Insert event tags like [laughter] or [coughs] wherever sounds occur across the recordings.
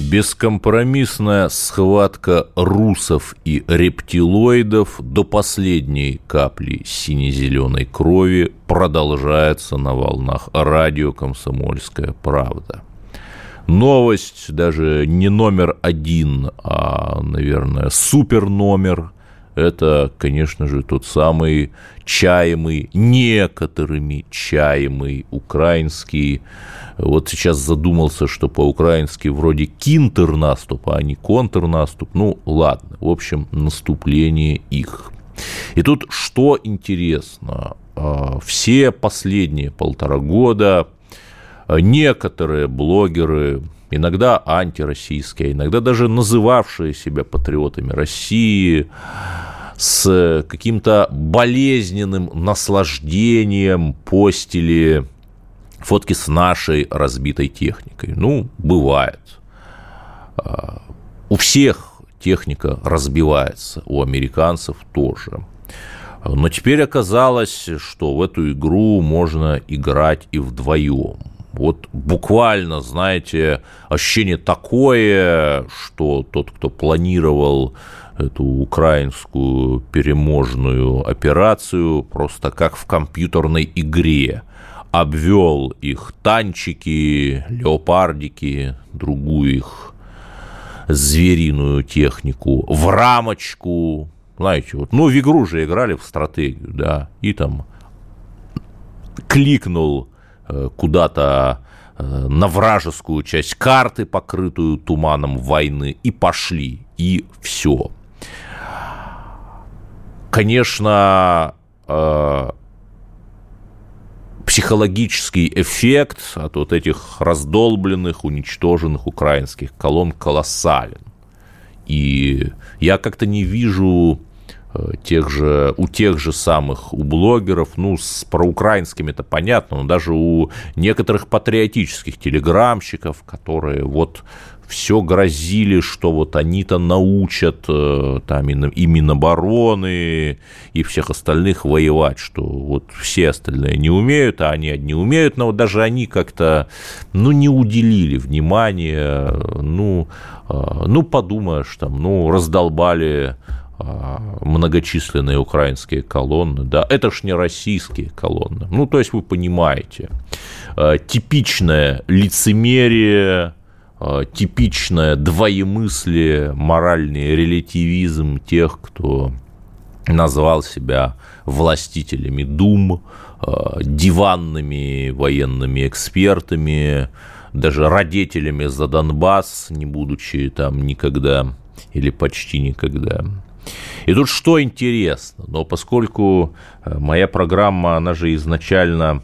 Бескомпромиссная схватка русов и рептилоидов до последней капли сине-зеленой крови продолжается на волнах радио «Комсомольская правда». Новость даже не номер один, а, наверное, супер номер это, конечно же, тот самый чаемый, некоторыми чаемый украинский. Вот сейчас задумался, что по-украински вроде кинтернаступ, а не контрнаступ. Ну, ладно, в общем, наступление их. И тут что интересно, а, все последние полтора года некоторые блогеры, иногда антироссийские, иногда даже называвшие себя патриотами России, с каким-то болезненным наслаждением постили фотки с нашей разбитой техникой. Ну, бывает. А, у всех техника разбивается, у американцев тоже. Но теперь оказалось, что в эту игру можно играть и вдвоем. Вот буквально, знаете, ощущение такое, что тот, кто планировал эту украинскую переможную операцию просто как в компьютерной игре. Обвел их танчики, леопардики, другую их звериную технику в рамочку. Знаете, вот, ну, в игру же играли в стратегию, да, и там кликнул куда-то э, на вражескую часть карты, покрытую туманом войны, и пошли, и все конечно, э, психологический эффект от вот этих раздолбленных, уничтоженных украинских колонн колоссален. И я как-то не вижу э, тех же, у тех же самых, у блогеров, ну, с проукраинскими это понятно, но даже у некоторых патриотических телеграмщиков, которые вот все грозили, что вот они-то научат э, там и Минобороны, и всех остальных воевать, что вот все остальные не умеют, а они одни умеют, но вот даже они как-то, ну, не уделили внимания, ну, э, ну, подумаешь, там, ну, раздолбали э, многочисленные украинские колонны, да, это ж не российские колонны, ну, то есть вы понимаете, типичное лицемерие, Э, типичное двоемыслие, моральный релятивизм тех, кто назвал себя властителями дум, диванными военными экспертами, даже родителями за Донбасс, не будучи там никогда или почти никогда. И тут что интересно, но поскольку э, моя программа, она же изначально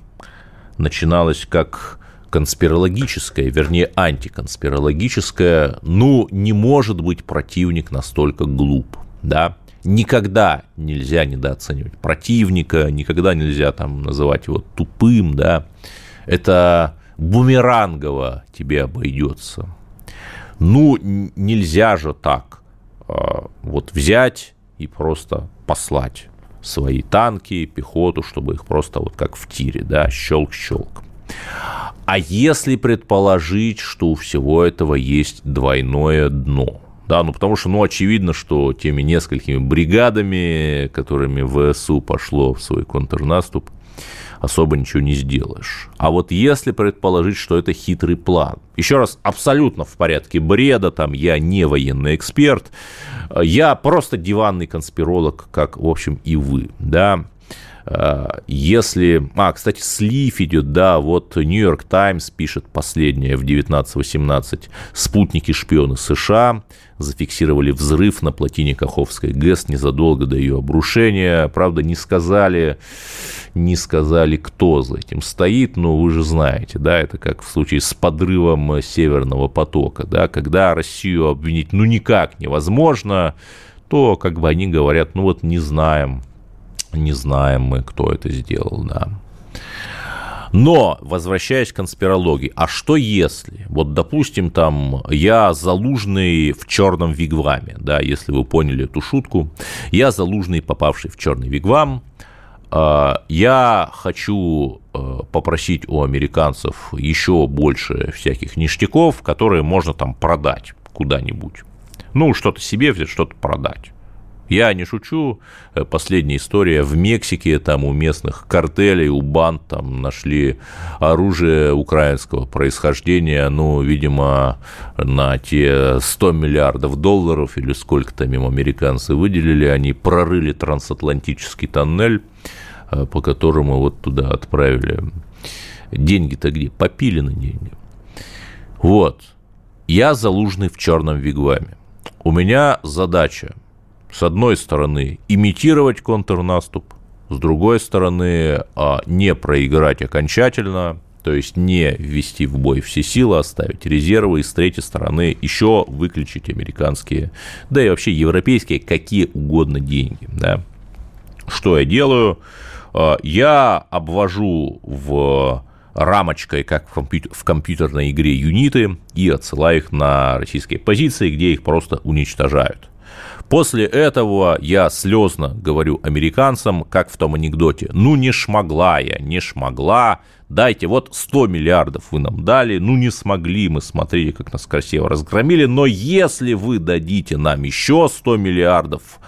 начиналась как конспирологическое, вернее, антиконспирологическое, ну, не может быть противник настолько глуп, да, никогда нельзя недооценивать противника, никогда нельзя там называть его тупым, да, это бумерангово тебе обойдется. Ну, нельзя же так вот взять и просто послать свои танки, пехоту, чтобы их просто вот как в тире, да, щелк-щелк. А если предположить, что у всего этого есть двойное дно, да, ну потому что, ну, очевидно, что теми несколькими бригадами, которыми ВСУ пошло в свой контрнаступ, особо ничего не сделаешь. А вот если предположить, что это хитрый план, еще раз, абсолютно в порядке бреда, там я не военный эксперт, я просто диванный конспиролог, как, в общем, и вы, да, Э, если... А, кстати, слив идет, да, вот Нью-Йорк Таймс пишет последнее в 19.18. Спутники-шпионы США зафиксировали взрыв на плотине Каховской ГЭС незадолго до ее обрушения. Правда, не сказали, не сказали, кто за этим стоит, но вы же знаете, да, это как в случае с подрывом Северного потока, да, когда Россию обвинить ну никак невозможно, то как бы они говорят, ну вот не знаем, не знаем мы, кто это сделал, да. Но, возвращаясь к конспирологии, а что если, вот, допустим, там, я залужный в черном вигваме, да, если вы поняли эту шутку, я залужный, попавший в черный вигвам, а, я хочу э, попросить у американцев еще больше всяких ништяков, которые можно там продать куда-нибудь. Ну, что-то себе взять, что-то продать. Я не шучу. Э, последняя история в Мексике, там у местных картелей, у банд там нашли оружие украинского происхождения, ну, видимо, на те 100 миллиардов долларов или сколько там им американцы выделили, они прорыли трансатлантический тоннель, э, по которому вот туда отправили. Деньги-то где? Попили на деньги. Вот. Я залужный в черном вигваме. У меня задача с одной стороны, имитировать контрнаступ, с другой стороны, а, не проиграть окончательно, то есть не ввести в бой все силы, оставить резервы, и с третьей стороны еще выключить американские, да и вообще европейские, какие угодно деньги. Да. Что я делаю? А, я обвожу в рамочкой, как в, в компьютерной игре юниты, и отсылаю их на российские позиции, где их просто уничтожают. После этого я слезно говорю американцам, как в том анекдоте, ну не шмогла я, не шмогла, дайте, вот 100 миллиардов вы нам дали, ну не смогли мы, смотрите, как нас красиво разгромили, но если вы дадите нам еще 100 миллиардов,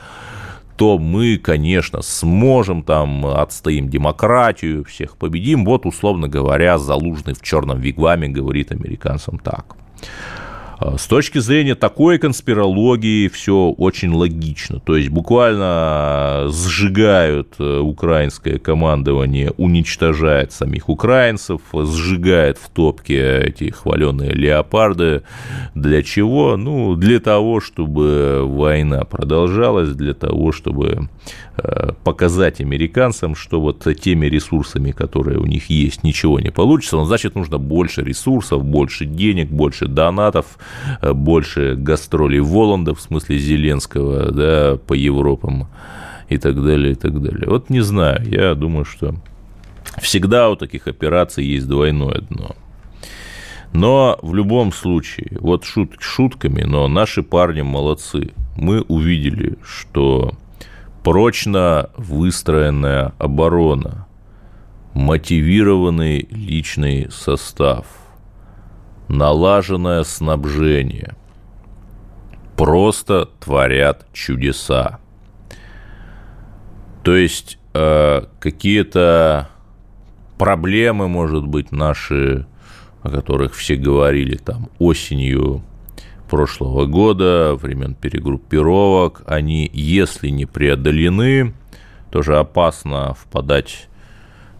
то мы, конечно, сможем там, отстоим демократию, всех победим. Вот, условно говоря, Залужный в черном вигваме говорит американцам так. А, с точки зрения такой конспирологии все очень логично. То есть буквально сжигают э, украинское командование, уничтожает самих украинцев, сжигает в топке эти хваленые леопарды. Для чего? Ну, для того, чтобы война продолжалась, для того, чтобы Э, показать американцам, что вот теми ресурсами, которые у них есть, ничего не получится, но значит нужно больше ресурсов, больше денег, больше донатов, э, больше гастролей Воланда, в смысле Зеленского, да, по Европам и так далее, и так далее. Вот не знаю, я думаю, что всегда у таких операций есть двойное дно. Но в любом случае, вот шут, шутками, но наши парни молодцы. Мы увидели, что прочно выстроенная оборона, мотивированный личный состав, налаженное снабжение, просто творят чудеса. То есть э, какие-то проблемы, может быть, наши, о которых все говорили там осенью прошлого года, времен перегруппировок, они, если не преодолены, тоже опасно впадать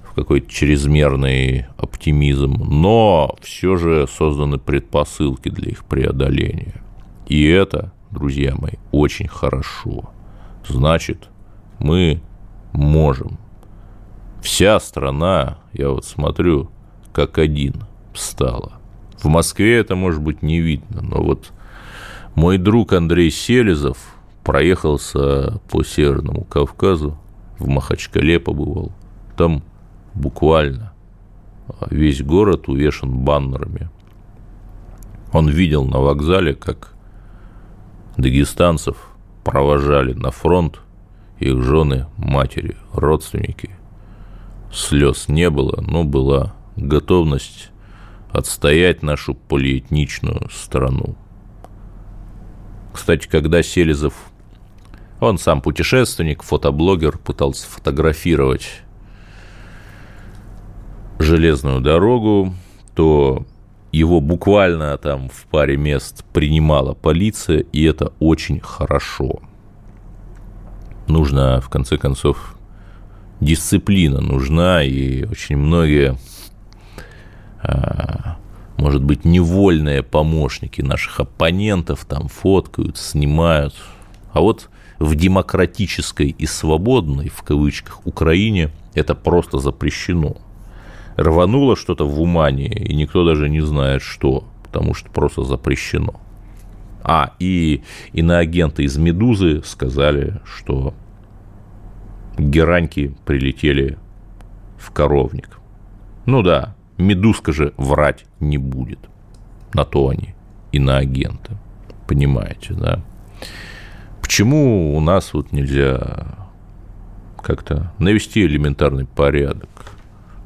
в какой-то чрезмерный оптимизм, но все же созданы предпосылки для их преодоления. И это, друзья мои, очень хорошо. Значит, мы можем. Вся страна, я вот смотрю, как один стала. В Москве это, может быть, не видно, но вот мой друг Андрей Селезов проехался по Северному Кавказу, в Махачкале побывал. Там буквально весь город увешан баннерами. Он видел на вокзале, как дагестанцев провожали на фронт их жены, матери, родственники. Слез не было, но была готовность отстоять нашу полиэтничную страну. Кстати, когда Селезов, он сам путешественник, фотоблогер, пытался фотографировать железную дорогу, то его буквально там в паре мест принимала полиция, и это очень хорошо. Нужно, в конце концов, дисциплина нужна, и очень многие а, может быть, невольные помощники наших оппонентов там фоткают, снимают. А вот в демократической и свободной, в кавычках, Украине это просто запрещено. Рвануло что-то в Умане, и никто даже не знает, что, потому что просто запрещено. А, и иноагенты из «Медузы» сказали, что гераньки прилетели в коровник. Ну да, медузка же врать не будет. На то они иноагенты. Понимаете, да? Почему у нас вот нельзя как-то навести элементарный порядок?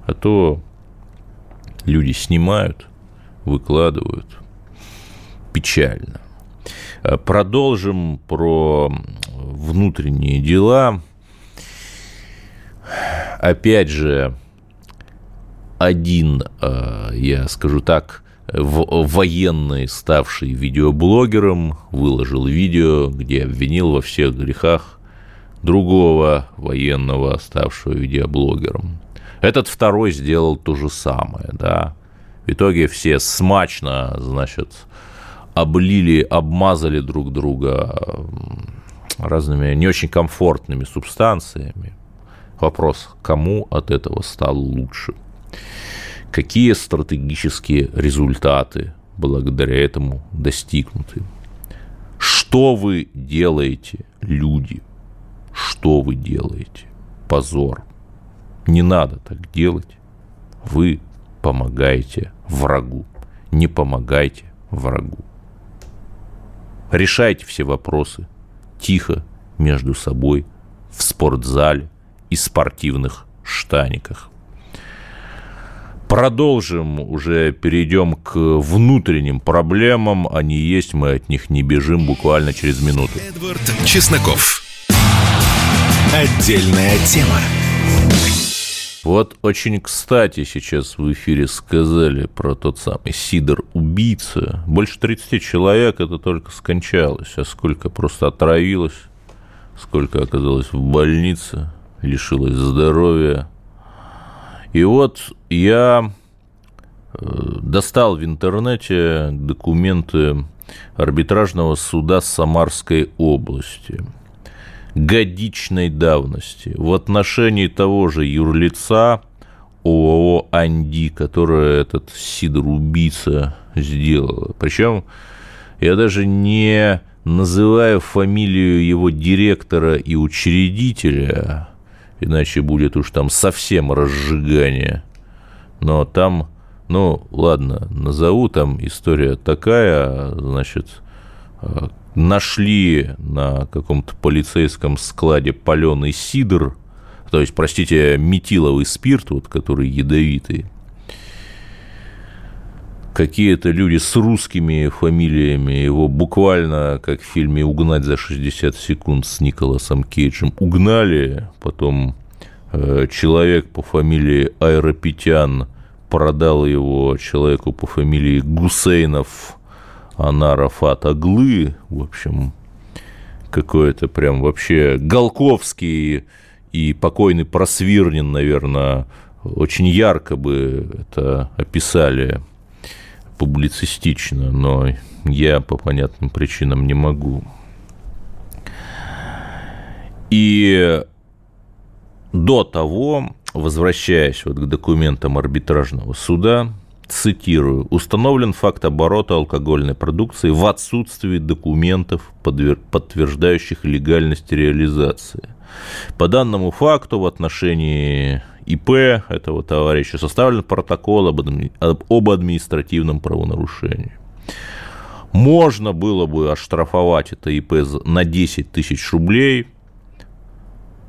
А то люди снимают, выкладывают. Печально. Э, продолжим про внутренние дела. Опять же, один, э, я скажу так, военный, ставший видеоблогером, выложил видео, где обвинил во всех грехах другого военного, ставшего видеоблогером. Этот второй сделал то же самое, да. В итоге все смачно, значит, облили, обмазали друг друга разными не очень комфортными субстанциями. Вопрос, кому от этого стало лучше? Какие стратегические результаты благодаря этому достигнуты? Что вы делаете, люди? Что вы делаете? Позор. Не надо так делать. Вы помогаете врагу. Не помогайте врагу. Решайте все вопросы тихо между собой в спортзале и спортивных штаниках. Продолжим, уже перейдем к внутренним проблемам. Они есть, мы от них не бежим буквально через минуту. Эдвард Чесноков. Отдельная тема. Вот очень кстати сейчас в эфире сказали про тот самый Сидор-убийца. Больше 30 человек это только скончалось, а сколько просто отравилось, сколько оказалось в больнице, лишилось здоровья. И вот я э, достал в интернете документы арбитражного суда Самарской области – годичной давности в отношении того же юрлица ООО «Анди», которое этот Сидор-убийца сделала. Причем я даже не называю фамилию его директора и учредителя, иначе будет уж там совсем разжигание. Но там, ну, ладно, назову там история такая, значит, нашли на каком-то полицейском складе паленый сидр, то есть, простите, метиловый спирт, вот, который ядовитый. Какие-то люди с русскими фамилиями его буквально, как в фильме «Угнать за 60 секунд» с Николасом Кейджем, угнали, потом э, человек по фамилии Айропетян продал его человеку по фамилии Гусейнов она Рафат Аглы, в общем, какой-то прям вообще Голковский и покойный Просвирнин, наверное, очень ярко бы это описали публицистично, но я по понятным причинам не могу. И до того, возвращаясь вот к документам арбитражного суда, цитирую, установлен факт оборота алкогольной продукции в отсутствии документов, подтверждающих легальность реализации. По данному факту в отношении ИП этого товарища составлен протокол об, адми... об административном правонарушении. Можно было бы оштрафовать это ИП на 10 тысяч рублей,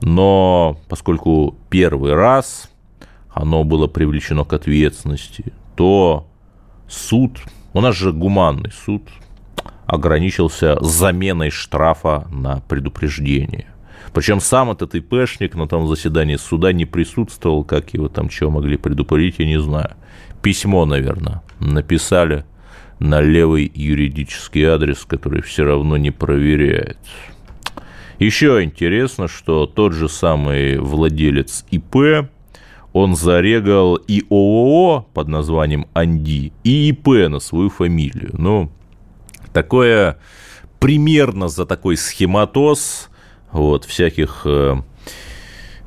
но поскольку первый раз оно было привлечено к ответственности, то суд, у нас же гуманный суд, ограничился заменой штрафа на предупреждение. Причем сам этот ИПшник на том заседании суда не присутствовал, как его там чего могли предупредить, я не знаю. Письмо, наверное, написали на левый юридический адрес, который все равно не проверяет. Еще интересно, что тот же самый владелец ИП он зарегал и ООО под названием Анди, и ИП на свою фамилию. Ну, такое примерно за такой схематоз вот, всяких э,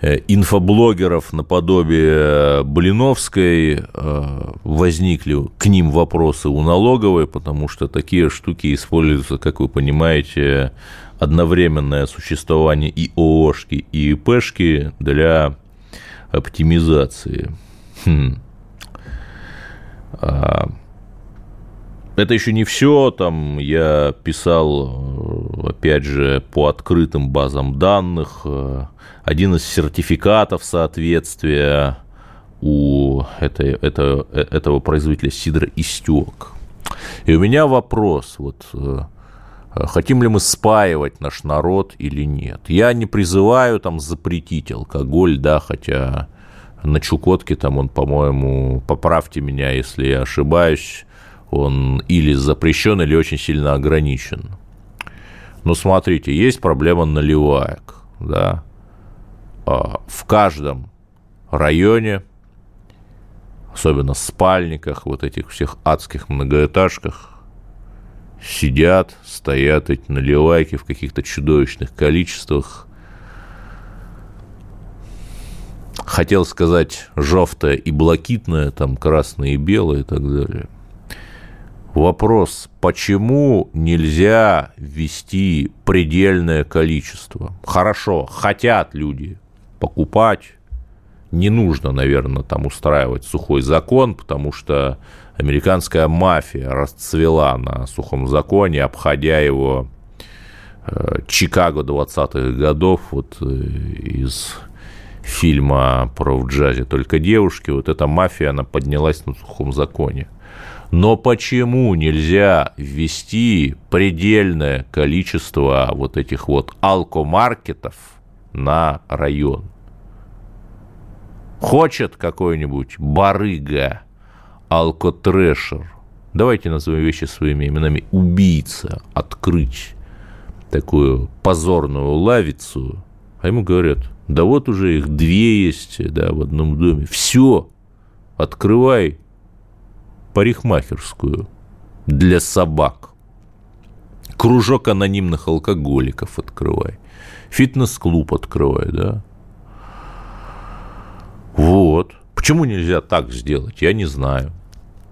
э, инфоблогеров наподобие Блиновской э, возникли к ним вопросы у налоговой, потому что такие штуки используются, как вы понимаете, одновременное существование и ООшки, и ИПшки для оптимизации. Хм. Это еще не все, там я писал, э, опять же, по открытым базам данных, э, один из сертификатов соответствия у этой, это, э, этого производителя Сидра истек. И у меня вопрос, вот хотим ли мы спаивать наш народ или нет. Я не призываю там запретить алкоголь, да, хотя на Чукотке там он, по-моему, поправьте меня, если я ошибаюсь, он или запрещен, или очень сильно ограничен. Но смотрите, есть проблема наливаек, да. А, в каждом районе, особенно в спальниках, вот этих всех адских многоэтажках, сидят, стоят эти наливайки в каких-то чудовищных количествах. Хотел сказать желтое и блокитное, там красное и белое и так далее. Вопрос, почему нельзя ввести предельное количество? Хорошо, хотят люди покупать, не нужно, наверное, там устраивать сухой закон, потому что американская мафия расцвела на сухом законе, обходя его э, Чикаго 20-х годов, вот э, из фильма про в джазе только девушки, вот эта мафия, она поднялась на сухом законе. Но почему нельзя ввести предельное количество вот этих вот алкомаркетов на район? Хочет какой-нибудь барыга, алкотрешер, давайте назовем вещи своими именами, убийца, открыть такую позорную лавицу, а ему говорят, да вот уже их две есть, да, в одном доме, все, открывай парикмахерскую для собак. Кружок анонимных алкоголиков открывай. Фитнес-клуб открывай, да. Вот. Почему нельзя так сделать, я не знаю.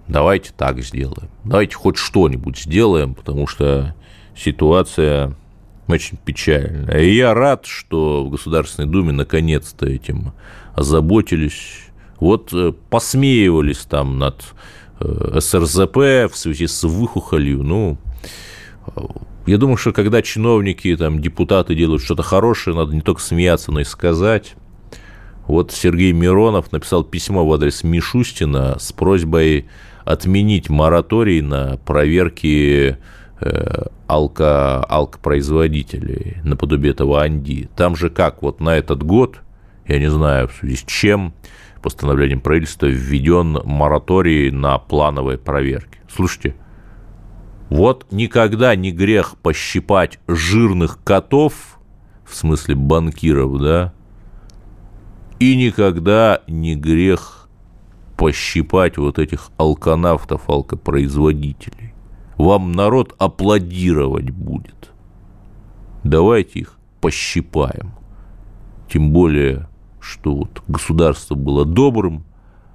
Давайте так сделаем. Давайте хоть что-нибудь сделаем, потому что ситуация очень печальная. И я рад, что в Государственной Думе наконец-то этим озаботились. Вот э, посмеивались там над СРЗП в связи с выхухолью, ну, я думаю, что когда чиновники, там, депутаты делают что-то хорошее, надо не только смеяться, но и сказать. Вот Сергей Миронов написал письмо в адрес Мишустина с просьбой отменить мораторий на проверки э, алко, алкопроизводителей наподобие этого Анди. Там же как, вот на этот год, я не знаю, в связи с чем, постановлением правительства введен мораторий на плановые проверки. Слушайте, вот никогда не грех пощипать жирных котов, в смысле банкиров, да, и никогда не грех пощипать вот этих алканавтов, алкопроизводителей. Вам народ аплодировать будет. Давайте их пощипаем. Тем более что вот государство было добрым,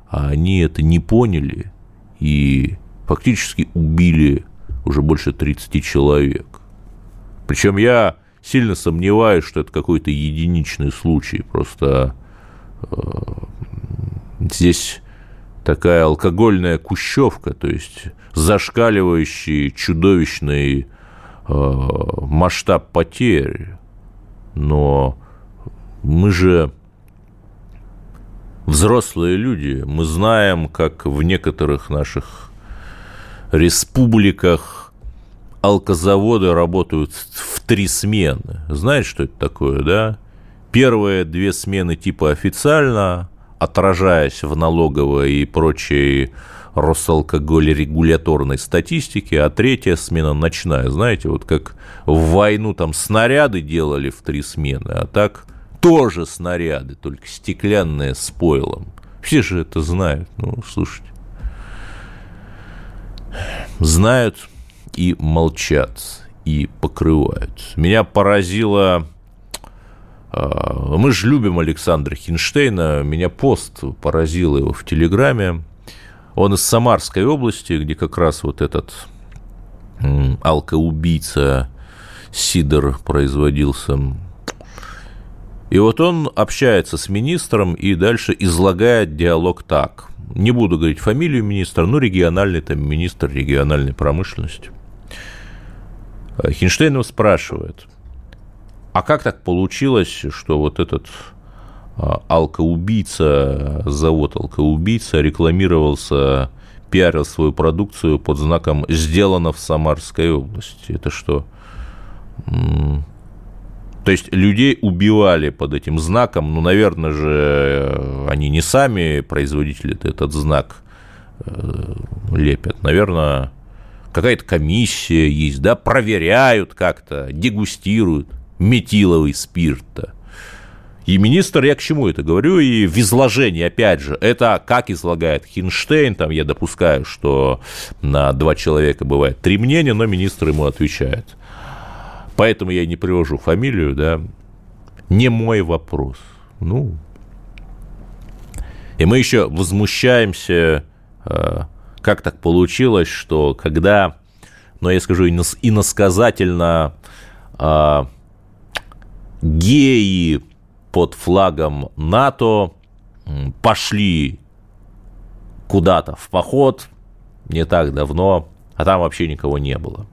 а они это не поняли и фактически убили уже больше 30 человек. Причем я сильно сомневаюсь, что это какой-то единичный случай. Просто э, здесь такая алкогольная кущевка, то есть зашкаливающий чудовищный э, масштаб потерь. Но мы же взрослые люди. Мы знаем, как в некоторых наших республиках алкозаводы работают в три смены. Знаешь, что это такое, да? Первые две смены типа официально, отражаясь в налоговой и прочей Росалкоголь регуляторной статистики, а третья смена ночная. Знаете, вот как в войну там снаряды делали в три смены, а так – тоже снаряды, только стеклянные с пойлом. Все же это знают. Ну, слушайте. Знают и молчат, и покрывают. Меня поразило А, мы же любим Александра Хинштейна. Меня пост поразил его в Телеграме. Он из Самарской области, где как раз вот этот алкоубийца Сидор производился. И вот он общается с министром и дальше излагает диалог так. Не буду говорить фамилию министра, но региональный там министр региональной промышленности. Хинштейн его спрашивает, а как так получилось, что вот этот а, алкоубийца, завод алкоубийца рекламировался, пиарил свою продукцию под знаком «Сделано в Самарской области». Это что? То есть людей убивали под этим знаком, ну, наверное же, э, они не сами производители этот знак э, лепят. Наверное, какая-то комиссия есть, да, проверяют как-то, дегустируют метиловый спирт-то. И министр, я к чему это говорю, и в изложении, опять же, это как излагает Хинштейн, там я допускаю, что на два человека бывает три мнения, но министр ему отвечает. Поэтому я не привожу фамилию, да, не мой вопрос. Ну, и мы еще возмущаемся, э, как так получилось, что когда, ну, я скажу иносказательно, э, геи под флагом НАТО пошли куда-то в поход не так давно, а там вообще никого не было.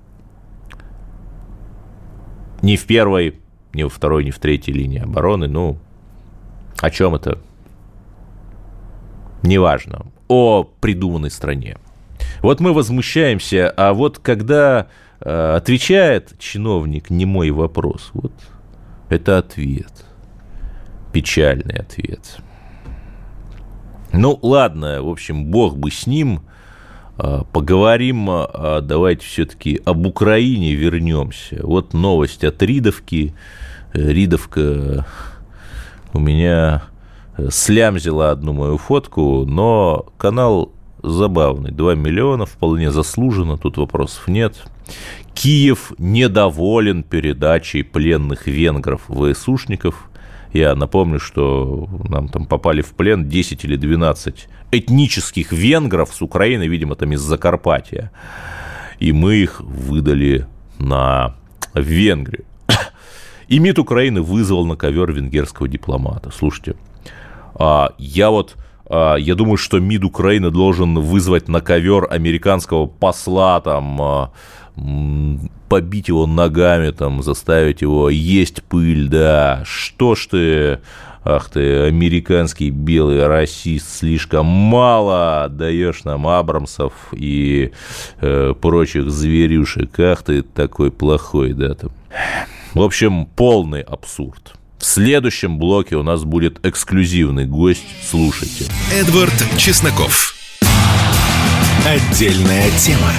Ни в первой, ни во второй, ни в третьей линии обороны. Ну, о чем это? Неважно. О придуманной стране. Вот мы возмущаемся, а вот когда э, отвечает чиновник не мой вопрос, вот это ответ. Печальный ответ. Ну, ладно, в общем, бог бы с ним. А, поговорим, а, давайте все-таки об Украине вернемся. Вот новость от Ридовки. Ридовка у меня слямзила одну мою фотку, но канал забавный. 2 миллиона, вполне заслуженно, тут вопросов нет. Киев недоволен передачей пленных венгров ВСУшников. Я напомню, что нам там попали в плен 10 или 12 этнических венгров с Украины, видимо, там из Закарпатья. И мы их выдали на Венгрию. [coughs] И МИД Украины вызвал на ковер венгерского дипломата. Слушайте, а, я вот а, я думаю, что МИД Украины должен вызвать на ковер американского посла там а, побить его ногами, там, заставить его есть пыль, да, что ж ты, ах ты, американский белый расист, слишком мало даешь нам Абрамсов и э, прочих зверюшек, ах ты такой плохой, да, там. В общем, полный абсурд. В следующем блоке у нас будет эксклюзивный гость, слушайте. Эдвард Чесноков. Отдельная тема.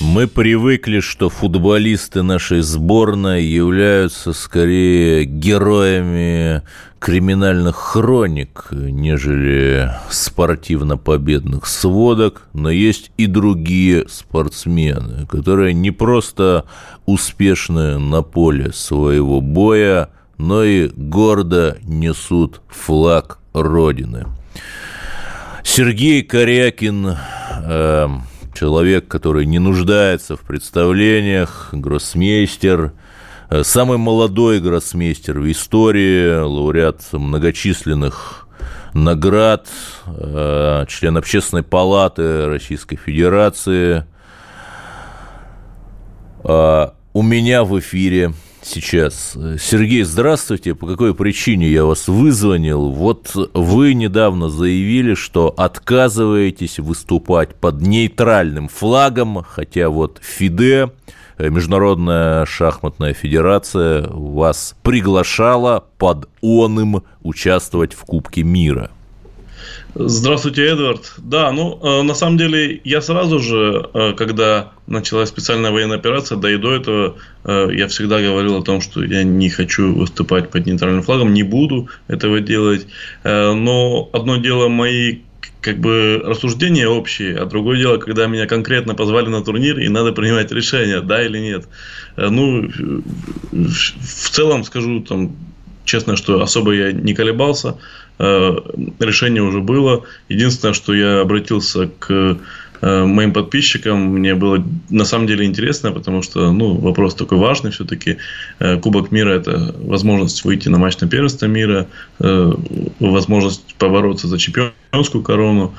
Мы привыкли, что футболисты нашей сборной являются скорее героями криминальных хроник, нежели спортивно-победных сводок, но есть и другие спортсмены, которые не просто успешны на поле своего боя, но и гордо несут флаг Родины. Сергей Корякин э, человек, который не нуждается в представлениях, гроссмейстер, э, самый молодой гроссмейстер в истории, лауреат многочисленных наград, э, член Общественной палаты Российской Федерации. А, у меня в эфире сейчас. Сергей, здравствуйте. По какой причине я вас вызвонил? Вот вы недавно заявили, что отказываетесь выступать под нейтральным флагом, хотя вот ФИДЕ, Международная шахматная федерация, вас приглашала под оным участвовать в Кубке мира. Здравствуйте, Эдвард. Да, ну, э, на самом деле, я сразу же, э, когда началась специальная военная операция, да и до этого, э, я всегда говорил о том, что я не хочу выступать под нейтральным флагом, не буду этого делать. Э, но одно дело мои как бы рассуждения общие, а другое дело, когда меня конкретно позвали на турнир и надо принимать решение, да или нет. Э, ну, в целом скажу там честно, что особо я не колебался, решение уже было. Единственное, что я обратился к Э, моим подписчикам. Мне было на самом деле интересно, потому что ну, вопрос такой важный все-таки. Э, Кубок мира – это возможность выйти на матч на первенство мира, э, возможность побороться за чемпионскую корону,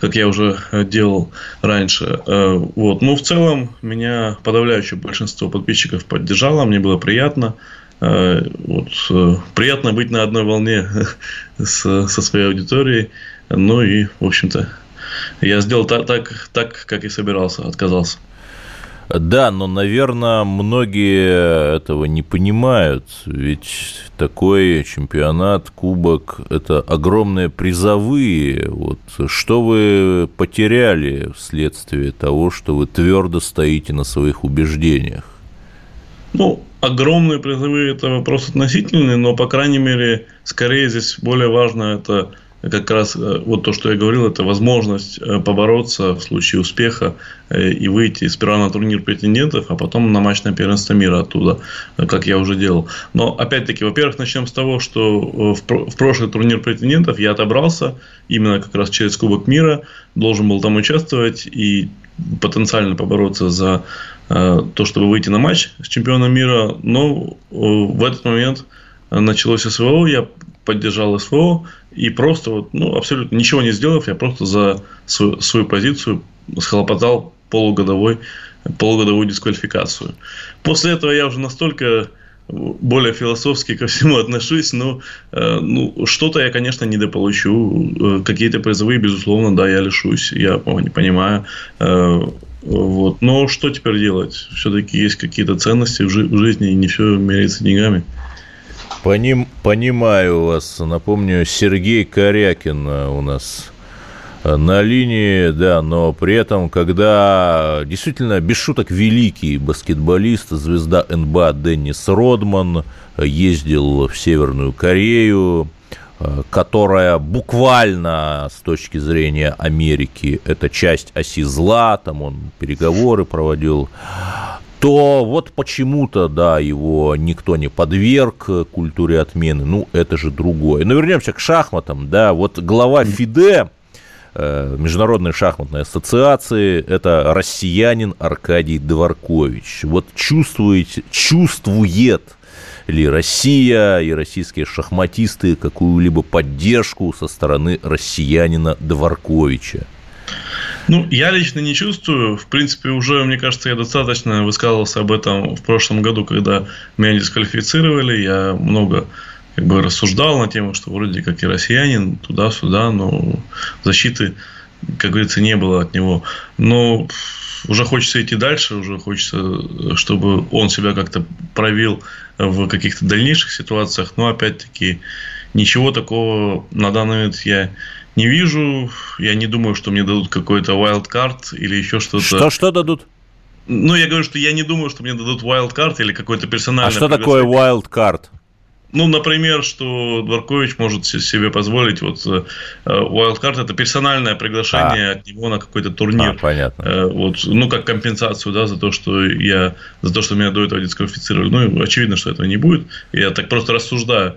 как я уже делал раньше. Вот. Но ну, в целом меня подавляющее большинство подписчиков поддержало, мне было приятно. Вот, приятно быть на одной волне [laughs] с, со своей аудиторией. Ну и, в общем-то, я сделал так, так, так, как и собирался, отказался. Да, но, наверное, многие этого не понимают, ведь такой чемпионат, кубок – это огромные призовые. Вот что вы потеряли вследствие того, что вы твердо стоите на своих убеждениях? Ну, огромные призовые – это вопрос относительный, но, по крайней мере, скорее здесь более важно это – как раз э, вот то, что я говорил, это возможность э, побороться в случае успеха э, и выйти сперва на турнир претендентов, а потом на матч на первенство мира оттуда, как я уже делал. Но опять-таки, во-первых, начнем с того, что в прошлый турнир претендентов я отобрался именно как раз через Кубок мира, должен был там участвовать и потенциально побороться за то, чтобы выйти на матч с чемпионом мира, но в этот момент началось СВО, я поддержал СВО и просто вот, ну, абсолютно ничего не сделав, я просто за свою, свою позицию схлопотал полугодовой, полугодовую дисквалификацию. После этого я уже настолько более философски ко всему [laughs] отношусь, но э, ну, что-то я, конечно, недополучу. Э, какие-то призовые, безусловно, да, я лишусь, я не понимаю. Э, вот. Но что теперь делать? Все-таки есть какие-то ценности в, жи- в жизни, и не все меряется деньгами. Поним, понимаю вас. Напомню, Сергей Корякин у нас на линии, да, но при этом, когда действительно, без шуток, великий баскетболист, звезда НБА Деннис Родман ездил в Северную Корею, которая буквально с точки зрения Америки это часть оси зла, там он переговоры проводил то вот почему-то, да, его никто не подверг культуре отмены, ну, это же другое. Но вернемся к шахматам, да, вот глава ФИДЕ, э, Международной шахматной ассоциации, это россиянин Аркадий Дворкович. Вот чувствуете, чувствует ли Россия и российские шахматисты какую-либо поддержку со стороны россиянина Дворковича? Ну, я лично не чувствую. В принципе, уже, мне кажется, я достаточно высказывался об этом в прошлом году, когда меня дисквалифицировали. Я много как бы рассуждал на тему, что вроде как и россиянин, туда-сюда, но защиты, как говорится, не было от него. Но уже хочется идти дальше, уже хочется, чтобы он себя как-то проявил в каких-то дальнейших ситуациях. Но опять-таки ничего такого на данный момент я не вижу. Я не думаю, что мне дадут какой-то wild card или еще что-то. Что, что дадут? Ну, я говорю, что я не думаю, что мне дадут wild card или какой-то персональный. А что такое wild card? Ну, например, что Дворкович может себе позволить, вот э, Wildcard это персональное приглашение а. от него на какой-то турнир. А, понятно. Э, вот, ну, как компенсацию, да, за то, что я, за то, что меня до этого дисквалифицировали. Ну, очевидно, что этого не будет. Я так просто рассуждаю.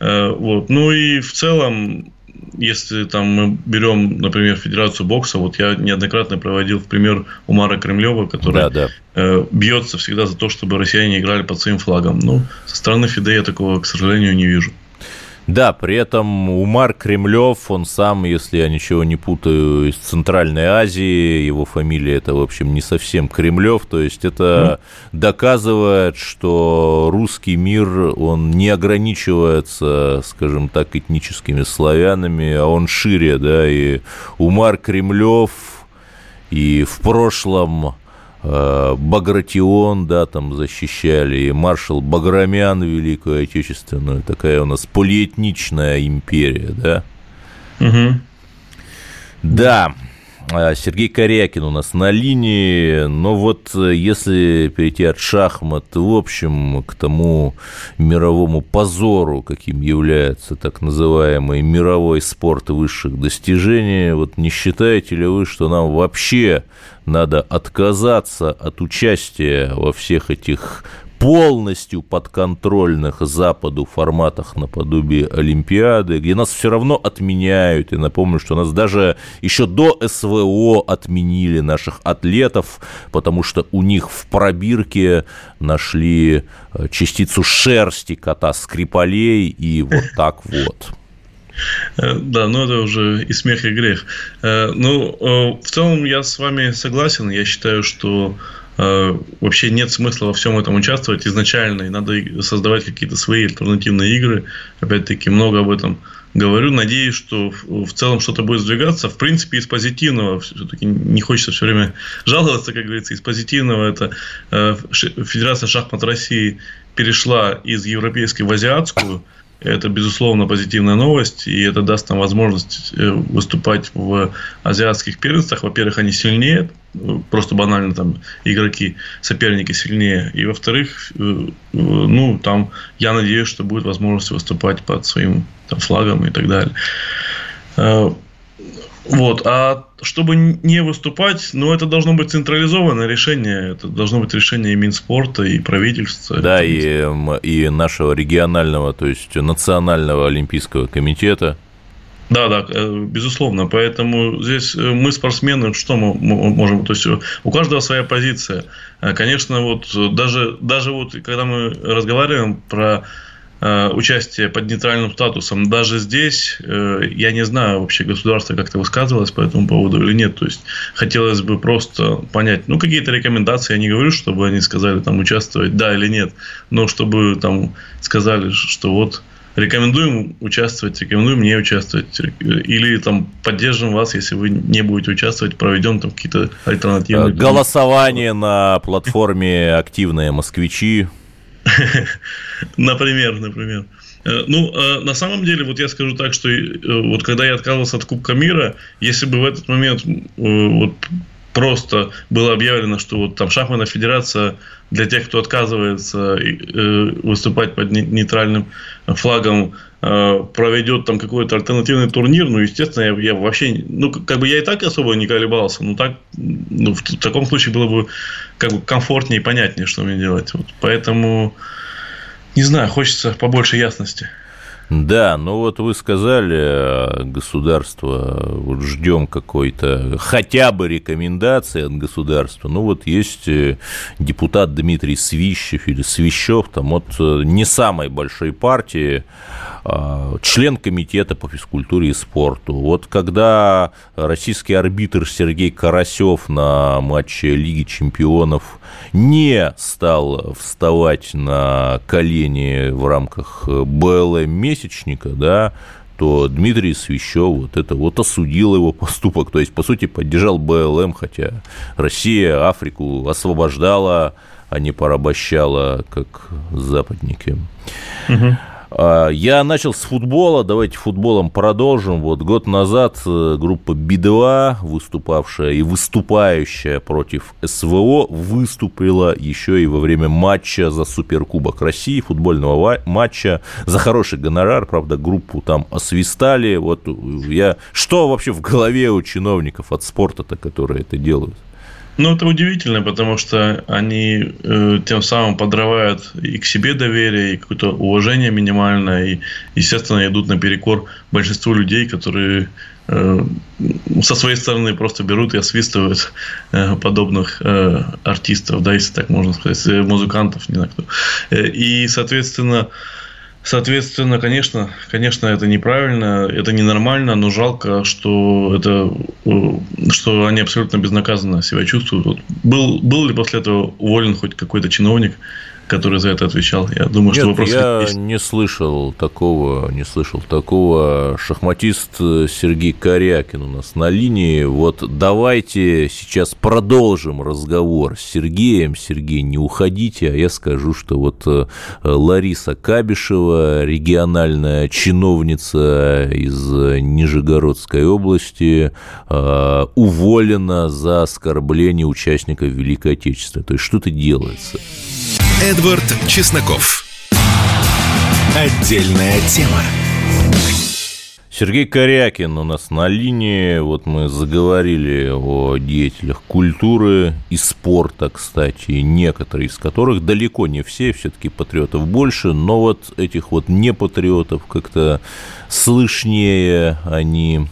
Э, вот. Ну и в целом если там мы берем, например, Федерацию бокса, вот я неоднократно проводил в пример Умара Кремлева, который да, да. Э, бьется всегда за то, чтобы россияне играли под своим флагом. Но со стороны Фиде я такого, к сожалению, не вижу. Да, при этом Умар Кремлев, он сам, если я ничего не путаю, из Центральной Азии, его фамилия это, в общем, не совсем Кремлев, то есть это доказывает, что русский мир, он не ограничивается, скажем так, этническими славянами, а он шире, да, и Умар Кремлев и в прошлом Багратион, да, там защищали, и маршал Баграмян Великую Отечественную, такая у нас полиэтничная империя, да? Угу. Да. А, Сергей Корякин у нас на линии. Но вот э, если перейти от шахмат, в общем, к тому мировому позору, каким является так называемый мировой спорт высших достижений, вот не считаете ли вы, что нам вообще надо отказаться от участия во всех этих полностью подконтрольных Западу форматах наподобие Олимпиады, где нас все равно отменяют. И напомню, что нас даже еще до СВО отменили наших атлетов, потому что у них в пробирке нашли э, частицу шерсти кота Скрипалей, и вот так вот. Э, да, ну это уже и смех, и грех. Э, ну, в целом я с вами согласен. Я считаю, что вообще нет смысла во всем этом участвовать изначально, и надо создавать какие-то свои альтернативные игры. Опять-таки, много об этом говорю. Надеюсь, что в целом что-то будет сдвигаться. В принципе, из позитивного, все-таки не хочется все время жаловаться, как говорится, из позитивного это э, Федерация шахмат России перешла из европейской в азиатскую. Это, безусловно, позитивная новость, и это даст нам возможность э, выступать в азиатских первенствах. Во-первых, они сильнее, просто банально там игроки, соперники сильнее. И во-вторых, э, ну, там, я надеюсь, что будет возможность выступать под своим там, флагом и так далее. Э, вот. А чтобы не выступать, ну, это должно быть централизованное решение. Это должно быть решение и Минспорта, и правительства. Да, и, и нашего регионального, то есть национального олимпийского комитета. Да, да, э, безусловно. Поэтому здесь э, мы спортсмены, что мы можем, то есть у каждого своя позиция. Э, конечно, вот даже, даже вот когда мы разговариваем про Э, участие под нейтральным статусом. Даже здесь э, я не знаю, вообще государство как-то высказывалось по этому поводу или нет. То есть хотелось бы просто понять, ну, какие-то рекомендации, я не говорю, чтобы они сказали там участвовать, да или нет, но чтобы там сказали, что вот рекомендуем участвовать, рекомендуем не участвовать, или там поддержим вас, если вы не будете участвовать, проведем там какие-то альтернативные... Голосование на платформе «Активные москвичи», [laughs] Например, например. Э, ну, э, на самом деле, вот я скажу так, что э, вот когда я отказывался от Кубка мира, если бы в этот момент вот просто было объявлено, что вот там шахматная федерация для тех, кто отказывается выступать под нейтральным флагом, проведет там какой-то альтернативный турнир, ну, естественно, я, я вообще, ну, как бы я и так особо не колебался, но так, ну, в таком случае было бы как бы комфортнее и понятнее, что мне делать. Вот, поэтому, не знаю, хочется побольше ясности. Да, ну вот вы сказали, э, государство, вот ждем какой-то хотя бы рекомендации от государства. Ну вот есть э, депутат Дмитрий Свищев или Свищев, там от э, не самой большой партии, а, член комитета по физкультуре и спорту. Вот когда российский арбитр Сергей Карасев на матче Лиги чемпионов не стал вставать на колени в рамках БЛМ месячника, да, то Дмитрий Свящев вот это вот осудил его поступок, то есть, по сути, поддержал БЛМ, хотя Россия Африку освобождала, а не порабощала, как западники. Угу. А, я начал с футбола, давайте футболом продолжим. Вот год назад э, группа Би-2, выступавшая и выступающая против СВО, выступила еще и во время матча за Суперкубок России, футбольного матча, за хороший гонорар, правда, группу там освистали. Вот я... Что вообще в голове у чиновников от спорта-то, которые это делают? Ну, это удивительно, потому что они э, тем самым подрывают и к себе доверие, и какое-то уважение минимальное, и, естественно, идут наперекор большинству людей, которые э, со своей стороны просто берут и освистывают э, подобных э, артистов, да, если так можно сказать, э, музыкантов, не знаю кто. Э, и, соответственно, Соответственно, конечно, конечно, это неправильно, это ненормально, но жалко, что это, э, что они абсолютно безнаказанно себя чувствуют. Вот был, был ли после этого уволен хоть какой-то чиновник? Который за это отвечал. Я думаю, Нет, что вопрос я есть. не слышал такого, не слышал такого. Шахматист Сергей Корякин у нас на линии. Вот давайте сейчас продолжим разговор с Сергеем. Сергей, не уходите, а я скажу, что вот э, Лариса Кабишева, региональная чиновница из Нижегородской области, э, уволена за оскорбление участников Великой Отечественной. То есть что-то делается. Эдвард Чесноков. Отдельная тема. Сергей Корякин у нас на линии. Вот мы заговорили о деятелях культуры и спорта, кстати, некоторые из которых, далеко не все, все-таки патриотов больше, но вот этих вот не патриотов как-то слышнее они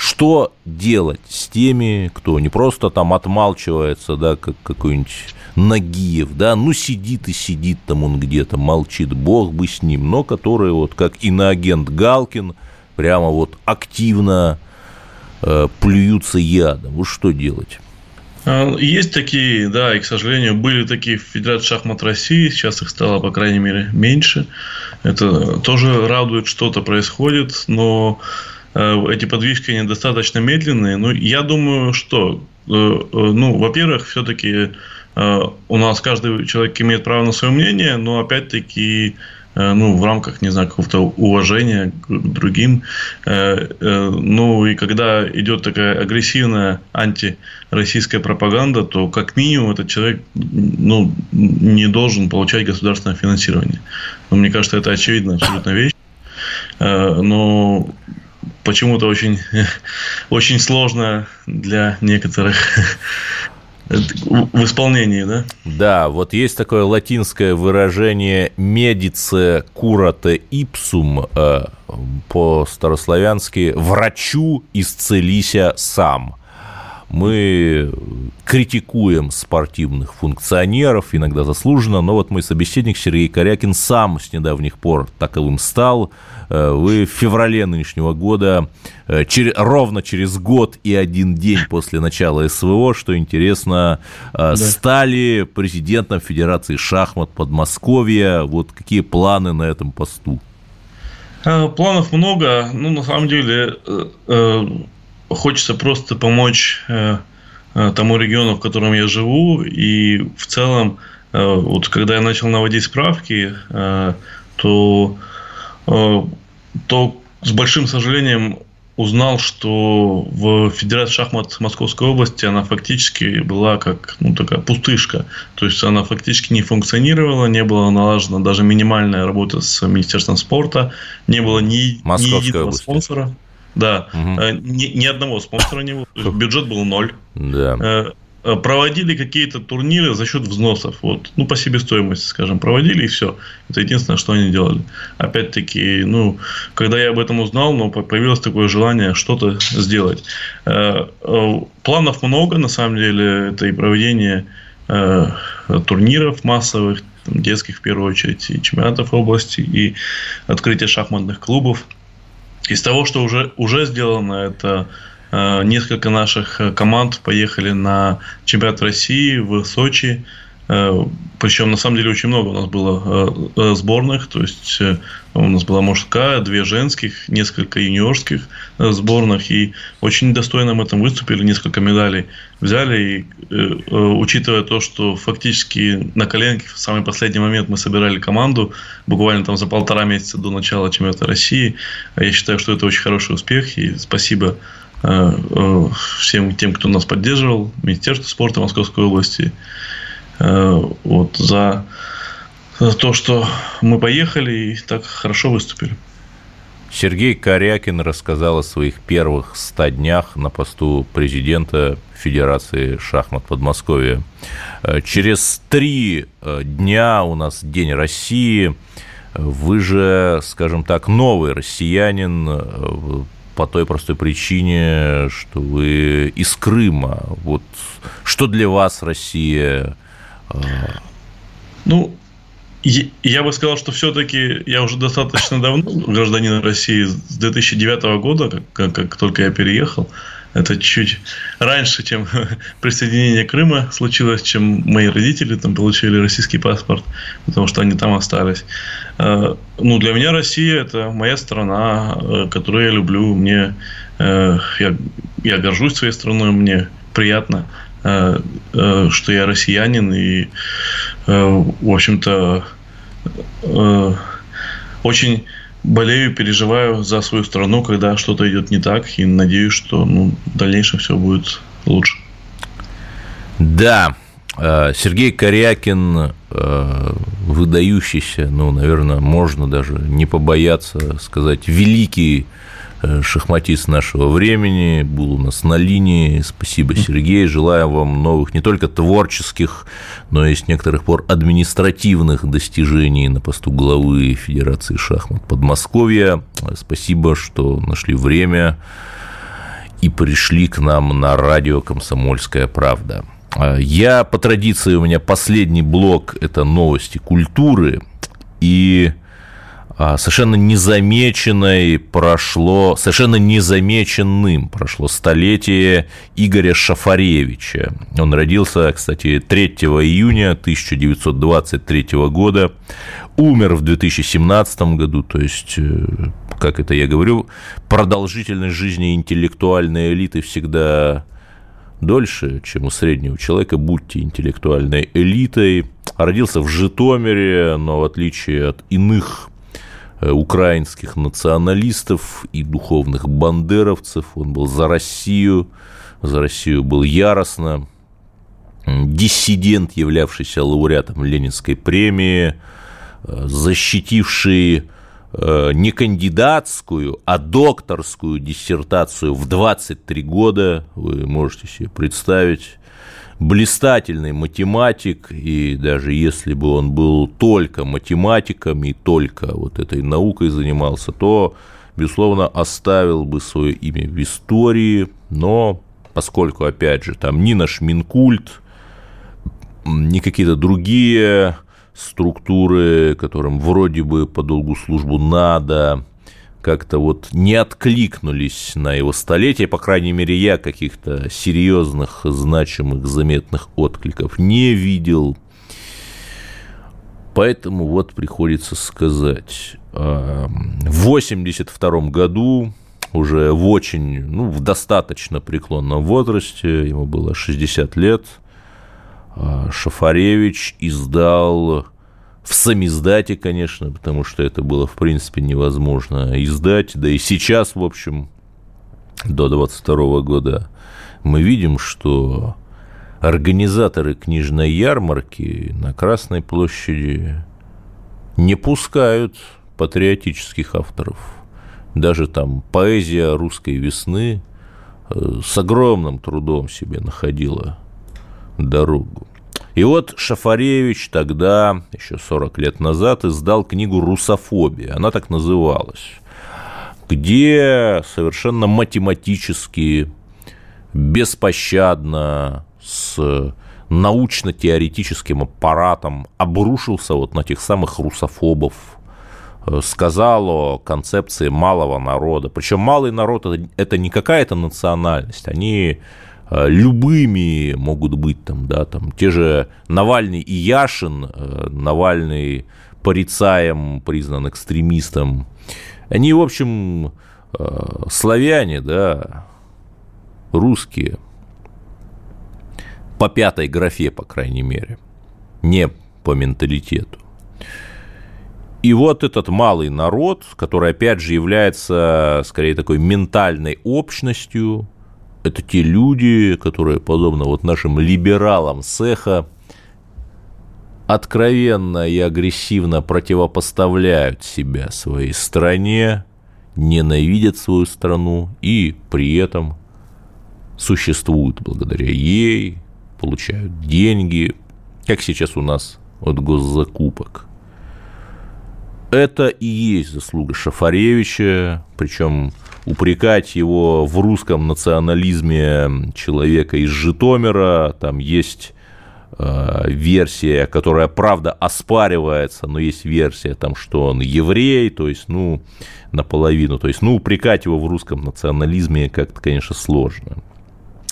что делать с теми, кто не просто там отмалчивается, да, как какой-нибудь Нагиев, да, ну сидит и сидит там он где-то, молчит, бог бы с ним, но которые вот как иноагент Галкин прямо вот активно э, плюются ядом. Вот что делать? А, есть такие, да, и, к сожалению, были такие в Федерации шахмат России, сейчас их стало, по крайней мере, меньше. Это тоже радует, что-то происходит, но эти подвижки недостаточно медленные. Ну, я думаю, что, э, э, ну, во-первых, все-таки у нас каждый человек имеет право на свое мнение, но опять-таки ну, в рамках, не знаю, какого-то уважения к другим. Ну, и когда идет такая агрессивная антироссийская пропаганда, то как минимум этот человек ну, не должен получать государственное финансирование. Но мне кажется, это очевидная абсолютно вещь. Но почему-то очень, [laughs] очень сложно для некоторых в исполнении, да? Да, вот есть такое латинское выражение «медице curate ipsum» э, по-старославянски «врачу исцелися сам» мы критикуем спортивных функционеров, иногда заслуженно, но вот мой собеседник Сергей Корякин сам с недавних пор таковым стал. Э, вы в феврале нынешнего года, э, ровно через год и один день после начала СВО, что интересно, э, да. стали президентом Федерации шахмат Подмосковья. Вот какие планы на этом посту? Планов много. Ну, на самом деле, хочется просто помочь э, э, тому региону, в котором я живу, и в целом, э, вот когда я начал наводить справки, то, то с большим сожалением узнал, что в Федерации шахмат Московской области она фактически была как ну, такая пустышка. То есть она фактически не функционировала, не была налажена даже минимальная работа с Министерством спорта, не было ни, ни единого области. спонсора. Да, угу. ни, ни одного спонсора не было. Бюджет был ноль. Да. Э, э, проводили какие-то турниры за счет взносов. Вот, ну, по себестоимости, скажем, проводили и все. Это единственное, что они делали. Опять-таки, ну, когда я об этом узнал, ну, появилось такое желание что-то сделать. Планов много, на самом деле, это и проведение турниров массовых, детских в первую очередь, и чемпионатов области, и открытие шахматных клубов – из того, что уже, уже сделано, это э, несколько наших э, команд поехали на чемпионат России в Сочи. Причем, на самом деле, очень много у нас было э, э сборных. То есть, э, у нас была мужская, две женских, несколько юниорских э, сборных. И очень достойно мы там выступили, несколько медалей взяли. И э, учитывая то, что фактически на коленке в самый последний момент мы собирали команду, буквально там за полтора месяца до начала чемпионата России, я считаю, что это очень хороший успех. И спасибо всем тем, кто нас поддерживал, Министерству спорта Московской области, Э, вот, за, за то, что мы поехали и так хорошо выступили. Сергей Корякин рассказал о своих первых 100 днях на посту президента Федерации шахмат Подмосковья. Э, через три э, дня у нас День России. Вы же, скажем так, новый россиянин по той простой причине, что вы из Крыма. Вот что для вас Россия ну, я бы сказал, что все-таки я уже достаточно давно гражданин России с 2009 года, как, как, только я переехал. это чуть раньше, чем [laughs] присоединение Крыма случилось, чем мои родители там получили российский паспорт, потому что они там остались. Э, ну, для меня Россия – это моя страна, э, которую я люблю. Мне, э, я, я горжусь своей страной, мне приятно, что я россиянин, и, в общем-то, очень болею, переживаю за свою страну, когда что-то идет не так, и надеюсь, что ну, в дальнейшем все будет лучше. Да, э, Сергей Корякин, э, выдающийся, ну, наверное, можно даже не побояться сказать, великий Э, шахматист нашего времени, был у нас на линии. Спасибо, Сергей. Желаю вам новых не только творческих, но и с некоторых пор административных достижений на посту главы Федерации шахмат Подмосковья. Спасибо, что нашли время и пришли к нам на радио «Комсомольская правда». Я, по традиции, у меня последний блок – это новости культуры. И а, совершенно незамеченной прошло, совершенно незамеченным прошло столетие Игоря Шафаревича. Он родился, кстати, 3 июня 1923 года, умер в 2017 году, то есть, э, как это я говорю, продолжительность жизни интеллектуальной элиты всегда дольше, чем у среднего человека. Будьте интеллектуальной элитой. Родился в Житомире, но в отличие от иных украинских националистов и духовных бандеровцев. Он был за Россию, за Россию был яростно. Диссидент, являвшийся лауреатом Ленинской премии, э, защитивший э, не кандидатскую, а докторскую диссертацию в 23 года, вы можете себе представить, блистательный математик, и даже если бы он был только математиком и только вот этой наукой занимался, то, безусловно, оставил бы свое имя в истории, но поскольку, опять же, там ни наш Минкульт, ни какие-то другие структуры, которым вроде бы по долгу службу надо, как-то вот не откликнулись на его столетие, по крайней мере, я каких-то серьезных, значимых, заметных откликов не видел. Поэтому вот приходится сказать, в 82 году, уже в очень, ну, в достаточно преклонном возрасте, ему было 60 лет, а, Шафаревич издал в самиздате, конечно, потому что это было, в принципе, невозможно издать. Да и сейчас, в общем, до 22 года мы видим, что организаторы книжной ярмарки на Красной площади не пускают патриотических авторов. Даже там поэзия русской весны э, с огромным трудом себе находила дорогу. И вот Шафаревич тогда, еще 40 лет назад, издал книгу «Русофобия». Она так называлась где совершенно математически, беспощадно, с научно-теоретическим аппаратом обрушился вот на тех самых русофобов, э, сказал о концепции малого народа. Причем малый народ это не какая-то национальность, они любыми могут быть там, да, там те же Навальный и Яшин, э, Навальный порицаем, признан экстремистом, они, в общем, э, славяне, да, русские, по пятой графе, по крайней мере, не по менталитету. И вот этот малый народ, который, опять же, является, скорее, такой ментальной общностью, это те люди, которые, подобно вот нашим либералам цеха, откровенно и агрессивно противопоставляют себя своей стране, ненавидят свою страну и при этом существуют благодаря ей, получают деньги, как сейчас у нас от госзакупок. Это и есть заслуга Шафаревича, причем упрекать его в русском национализме человека из Житомира, там есть э, версия, которая, правда, оспаривается, но есть версия, там, что он еврей, то есть, ну, наполовину. То есть, ну, упрекать его в русском национализме как-то, конечно, сложно.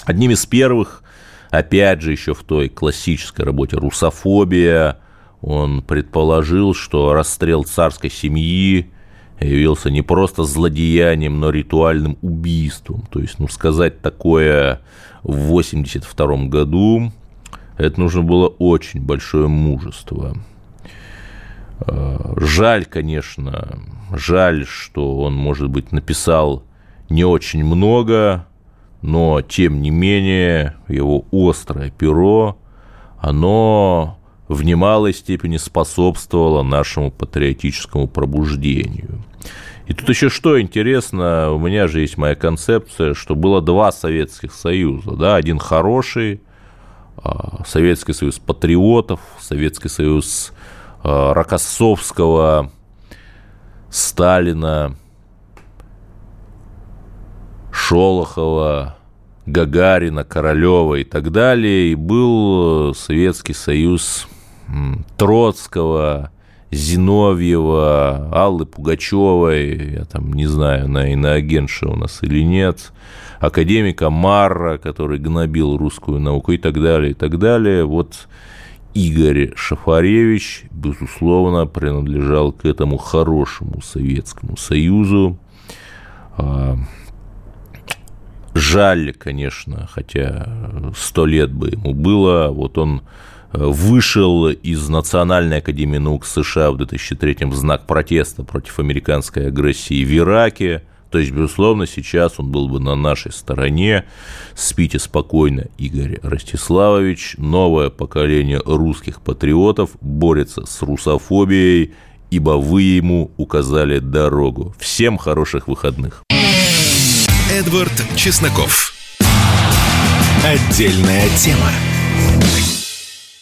Одним из первых, опять же, еще в той классической работе «Русофобия», он предположил, что расстрел царской семьи явился не просто злодеянием, но ритуальным убийством. То есть, ну, сказать такое в 1982 году, это нужно было очень большое мужество. Э, жаль, конечно, жаль, что он, может быть, написал не очень много, но, тем не менее, его острое перо, оно в немалой степени способствовало нашему патриотическому пробуждению. И тут еще что интересно, у меня же есть моя концепция, что было два Советских Союза, да, один хороший, а, Советский Союз патриотов, Советский Союз а, Рокоссовского, Сталина, Шолохова, Гагарина, Королева и так далее. И был Советский Союз Троцкого, Зиновьева, Аллы Пугачевой, я там не знаю, она иноагентша у нас или нет, академика Марра, который гнобил русскую науку и так далее, и так далее. Вот Игорь Шафаревич, безусловно, принадлежал к этому хорошему Советскому Союзу. А, жаль, конечно, хотя сто лет бы ему было, вот он вышел из Национальной академии наук США в 2003 в знак протеста против американской агрессии в Ираке. То есть, безусловно, сейчас он был бы на нашей стороне. Спите спокойно, Игорь Ростиславович. Новое поколение русских патриотов борется с русофобией, ибо вы ему указали дорогу. Всем хороших выходных. Эдвард Чесноков. Отдельная тема.